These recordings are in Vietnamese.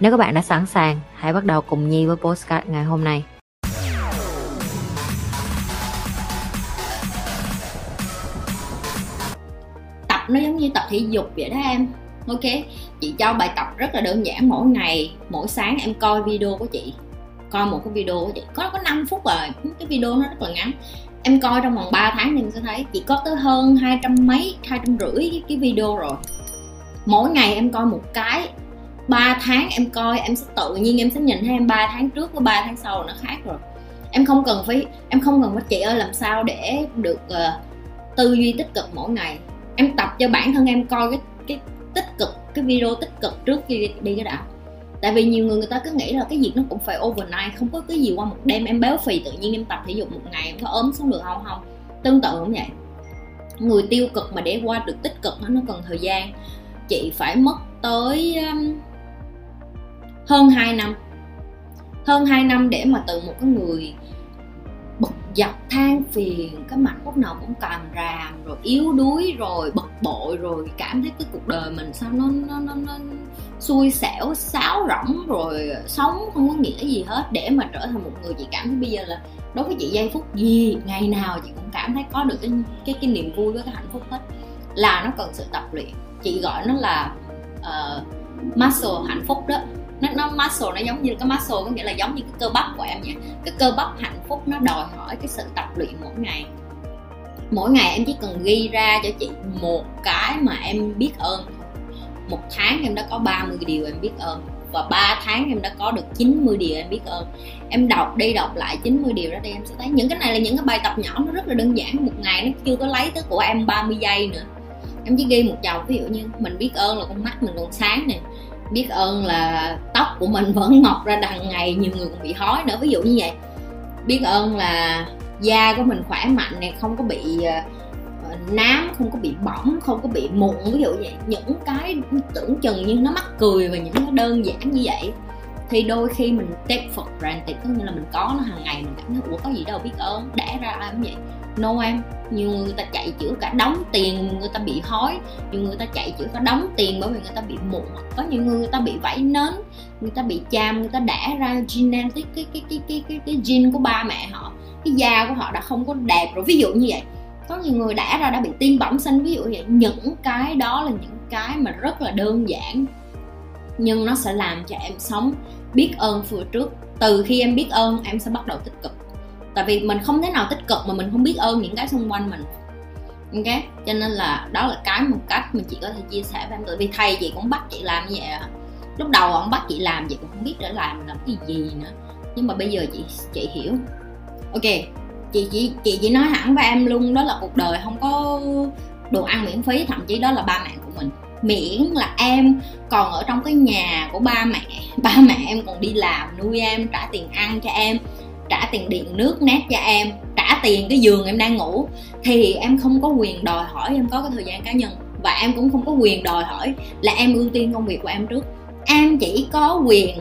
Nếu các bạn đã sẵn sàng, hãy bắt đầu cùng Nhi với postcard ngày hôm nay. tập nó giống như tập thể dục vậy đó em. Ok chị cho bài tập rất là đơn giản mỗi ngày. Mỗi sáng em coi video của chị. Coi một cái video của chị. Có có 5 phút rồi. Cái video nó rất là ngắn. Em coi trong vòng 3 tháng thì em sẽ thấy chị có tới hơn hai trăm mấy hai trăm rưỡi cái video rồi. Mỗi ngày em coi một cái. 3 tháng em coi em sẽ tự nhiên em sẽ nhìn thấy em 3 tháng trước với 3 tháng sau nó khác rồi. Em không cần phải em không cần phải chị ơi làm sao để được uh, tư duy tích cực mỗi ngày. Em tập cho bản thân em coi cái cái tích cực cái video tích cực trước khi đi cái đã. Tại vì nhiều người người ta cứ nghĩ là cái việc nó cũng phải overnight không có cái gì qua một đêm em béo phì tự nhiên em tập thể dục một ngày em có ốm xuống được không không. Tương tự cũng vậy. Người tiêu cực mà để qua được tích cực nó nó cần thời gian. Chị phải mất tới um, hơn 2 năm. Hơn 2 năm để mà từ một cái người bực dọc than phiền cái mặt lúc nào cũng càm ràm rồi yếu đuối rồi bực bội rồi cảm thấy cái cuộc đời mình sao nó nó nó, nó xui xẻo sáo rỗng rồi sống không có nghĩa gì hết. Để mà trở thành một người chị cảm thấy bây giờ là đối với chị giây phút gì ngày nào chị cũng cảm thấy có được cái cái, cái niềm vui với cái hạnh phúc hết. Là nó cần sự tập luyện. Chị gọi nó là uh, muscle hạnh phúc đó nó nó muscle, nó giống như cái muscle, có nghĩa là giống như cái cơ bắp của em nhé. Cái cơ bắp hạnh phúc nó đòi hỏi cái sự tập luyện mỗi ngày. Mỗi ngày em chỉ cần ghi ra cho chị một cái mà em biết ơn. Một tháng em đã có 30 điều em biết ơn và 3 tháng em đã có được 90 điều em biết ơn. Em đọc đi đọc lại 90 điều đó đi, em sẽ thấy những cái này là những cái bài tập nhỏ, nó rất là đơn giản. Một ngày nó chưa có lấy tới của em 30 giây nữa. Em chỉ ghi một dòng ví dụ như mình biết ơn là con mắt mình còn sáng nè biết ơn là tóc của mình vẫn mọc ra đằng ngày, nhiều người còn bị hói nữa. Ví dụ như vậy. Biết ơn là da của mình khỏe mạnh này không có bị ờ, nám, không có bị bỏng, không có bị mụn, ví dụ vậy. Những cái tưởng chừng như nó mắc cười và những cái đơn giản như vậy thì đôi khi mình take for granted, có nghĩa là mình có nó hàng ngày, mình cảm thấy, ủa, có gì đâu, biết ơn đẻ ra ai cũng vậy. No, em. Nhiều người ta chạy chữa cả đóng tiền, người ta bị hói. Nhiều người ta chạy chữa cả đóng tiền bởi vì người ta bị mụn có nhiều người người ta bị vảy nến, người ta bị chàm, người ta đẻ ra genetic, cái cái cái cái cái cái gene của ba mẹ họ, cái da của họ đã không có đẹp rồi. Ví dụ như vậy. Có nhiều người đẻ ra đã bị tim bẩm sinh, ví dụ vậy. Những cái đó là những cái mà rất là đơn giản, nhưng nó sẽ làm cho em sống biết ơn vừa trước. Từ khi em biết ơn, em sẽ bắt đầu tích cực. Tại vì mình không thể nào tích cực mà mình không biết ơn những cái xung quanh mình. Ok? Cho nên là đó là cái một cách mà chị có thể chia sẻ với em. Tại vì thầy chị cũng bắt chị làm như vậy à. lúc đầu ông bắt chị làm, chị cũng không biết để làm làm cái gì nữa. Nhưng mà bây giờ chị chị hiểu. Ok, chị chị chị chỉ nói hẳn với em luôn, đó là cuộc đời không có đồ ăn miễn phí, thậm chí đó là ba mẹ của mình miễn là em còn ở trong cái nhà của ba mẹ. Ba mẹ em còn đi làm, nuôi em, trả tiền ăn cho em, trả tiền điện, nước, nét cho em, trả tiền cái giường em đang ngủ. Thì em không có quyền đòi hỏi em có cái thời gian cá nhân. Và em cũng không có quyền đòi hỏi là em ưu tiên công việc của em trước. Em chỉ có quyền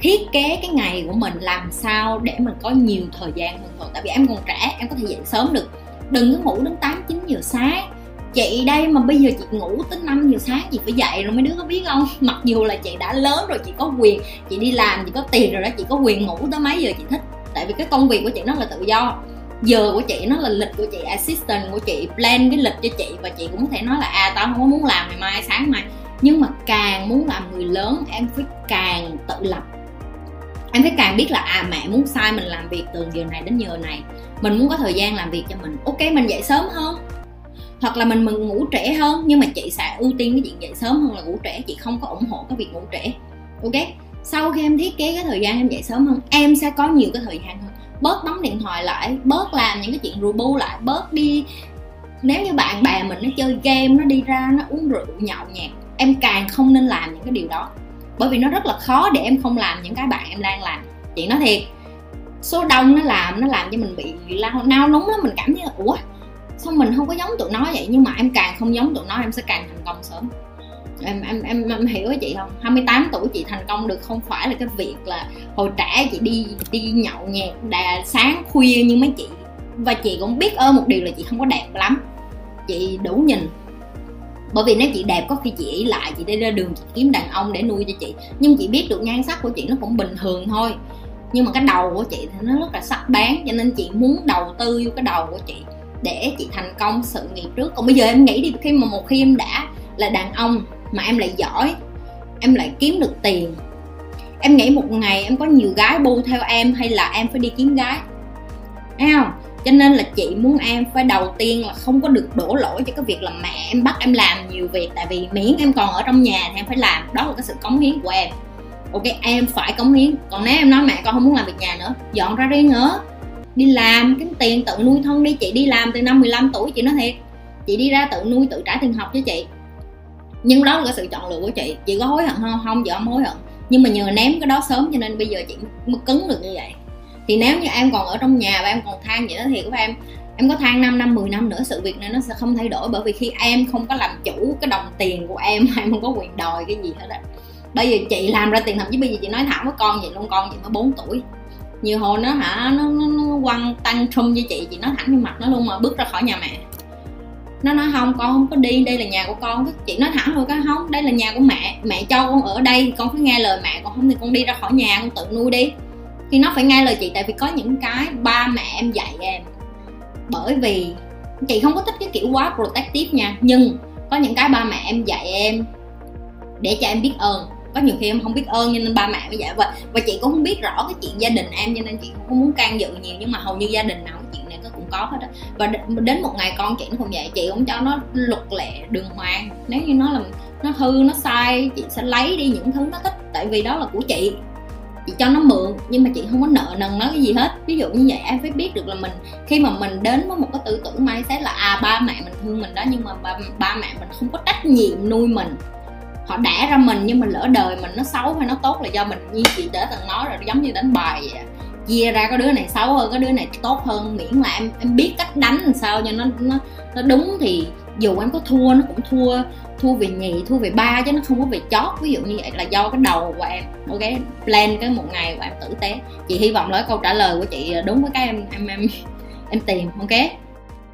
thiết kế cái ngày của mình làm sao để mình có nhiều thời gian hơn thôi tại vì em còn trẻ, em có thể dậy sớm được. Đừng có ngủ đến 8 9 giờ sáng chị đây mà bây giờ chị ngủ tới 5 giờ sáng chị phải dậy rồi mấy đứa có biết không? Mặc dù là chị đã lớn rồi, chị có quyền, chị đi làm, chị có tiền rồi đó, chị có quyền ngủ tới mấy giờ chị thích. Tại vì cái công việc của chị nó là tự do. Giờ của chị nó là lịch của chị, assistant của chị, plan cái lịch cho chị và chị cũng có thể nói là à tao không có muốn làm ngày mai sáng mai. Nhưng mà càng muốn làm người lớn, em phải càng tự lập. Em phải càng biết là à mẹ muốn sai mình làm việc từ giờ này đến giờ này. Mình muốn có thời gian làm việc cho mình. Ok, mình dậy sớm hơn hoặc là mình mình ngủ trễ hơn, nhưng mà chị sẽ ưu tiên cái chuyện dậy sớm hơn là ngủ trễ, chị không có ủng hộ cái việc ngủ trễ. Ok? Sau khi em thiết kế cái thời gian em dậy sớm hơn, em sẽ có nhiều cái thời gian hơn. Bớt bấm điện thoại lại, bớt làm những cái chuyện rù bu lại, bớt đi. Nếu như bạn, bè mình nó chơi game, nó đi ra, nó uống rượu, nhậu nhẹt, em càng không nên làm những cái điều đó. Bởi vì nó rất là khó để em không làm những cái bạn em đang làm. Chị nói thiệt, số đông nó làm nó làm cho mình bị lao nao núng lắm, mình cảm thấy là, ủa sao mình không có giống tụi nó vậy nhưng mà em càng không giống tụi nó em sẽ càng thành công sớm. Em em em, em hiểu với chị không? 28 tuổi chị thành công được không phải là cái việc là hồi trẻ chị đi đi nhậu nhẹt đà sáng khuya như mấy chị. Và chị cũng biết ơn một điều là chị không có đẹp lắm. Chị đủ nhìn. Bởi vì nếu chị đẹp có khi chị ý lại chị đi ra đường chị kiếm đàn ông để nuôi cho chị. Nhưng chị biết được nhan sắc của chị nó cũng bình thường thôi. Nhưng mà cái đầu của chị thì nó rất là sắc bén cho nên chị muốn đầu tư vô cái đầu của chị để chị thành công sự nghiệp trước. Còn bây giờ em nghĩ đi, khi mà một khi em đã là đàn ông mà em lại giỏi, em lại kiếm được tiền, em nghĩ một ngày em có nhiều gái bu theo em hay là em phải đi kiếm gái? Thấy không? Cho nên là chị muốn em phải đầu tiên là không có được đổ lỗi cho cái việc là mẹ em bắt em làm nhiều việc, tại vì miễn em còn ở trong nhà thì em phải làm. Đó là cái sự cống hiến của em. Ok, em phải cống hiến. Còn nếu em nói mẹ con không muốn làm việc nhà nữa, dọn ra riêng nữa đi làm, kiếm tiền, tự nuôi thân đi chị. Đi làm từ năm 15 tuổi, chị nói thiệt. Chị đi ra tự nuôi, tự trả tiền học cho chị. Nhưng đó là cái sự chọn lựa của chị. Chị có hối hận không? Không giờ không hối hận. Nhưng mà nhờ ném cái đó sớm cho nên bây giờ chị mới cứng được như vậy. Thì nếu như em còn ở trong nhà và em còn than vậy đó thì các em em có than 5 năm 10 năm nữa, sự việc này nó sẽ không thay đổi. Bởi vì khi em không có làm chủ cái đồng tiền của em em không có quyền đòi cái gì hết á. Bây giờ chị làm ra tiền thậm chí bây giờ chị nói thẳng với con vậy luôn, con chị mới 4 tuổi nhiều hồi nó hả nó nó, nó quăng tăng trung với chị chị nói thẳng trên mặt nó luôn mà bước ra khỏi nhà mẹ. Nó nói không con không có đi đây là nhà của con. Chị nói thẳng thôi cái không đây là nhà của mẹ mẹ cho con ở đây con phải nghe lời mẹ còn không thì con đi ra khỏi nhà con tự nuôi đi. Thì nó phải nghe lời chị tại vì có những cái ba mẹ em dạy em. Bởi vì chị không có thích cái kiểu quá protective nha nhưng có những cái ba mẹ em dạy em để cho em biết ơn có nhiều khi em không biết ơn cho nên ba mẹ mới dạy. Vậy và chị cũng không biết rõ cái chuyện gia đình em cho nên chị cũng không muốn can dự nhiều. Nhưng mà hầu như gia đình nào cái chuyện này nó cũng có hết á. Và đến một ngày con chị nó không vậy chị cũng cho nó luật lệ đường hoàng. Nếu như nó làm nó hư nó sai chị sẽ lấy đi những thứ nó thích. Tại vì đó là của chị. Chị cho nó mượn nhưng mà chị không có nợ nần nó cái gì hết. Ví dụ như vậy em phải biết được là mình khi mà mình đến với một cái tư tưởng mindset là à ba mẹ mình thương mình đó nhưng mà ba, ba mẹ mình không có trách nhiệm nuôi mình họ đẻ ra mình nhưng mà lỡ đời mình nó xấu hay nó tốt là do mình. Như chị đã từng nói rồi, giống như đánh bài vậy chia ra có đứa này xấu hơn, có đứa này tốt hơn, miễn là em em biết cách đánh làm sao cho nó nó nó đúng thì dù em có thua nó cũng thua thua về nhì, thua về ba chứ nó không có về chót. Ví dụ như vậy là do cái đầu của em ok plan cái một ngày của em tử tế. Chị hy vọng là câu trả lời của chị đúng với cái em em em em tìm, ok?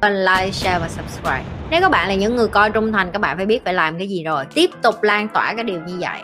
Like, share và subscribe. Nếu các bạn là những người coi trung thành, các bạn phải biết phải làm cái gì rồi. Tiếp tục lan tỏa cái điều như vậy.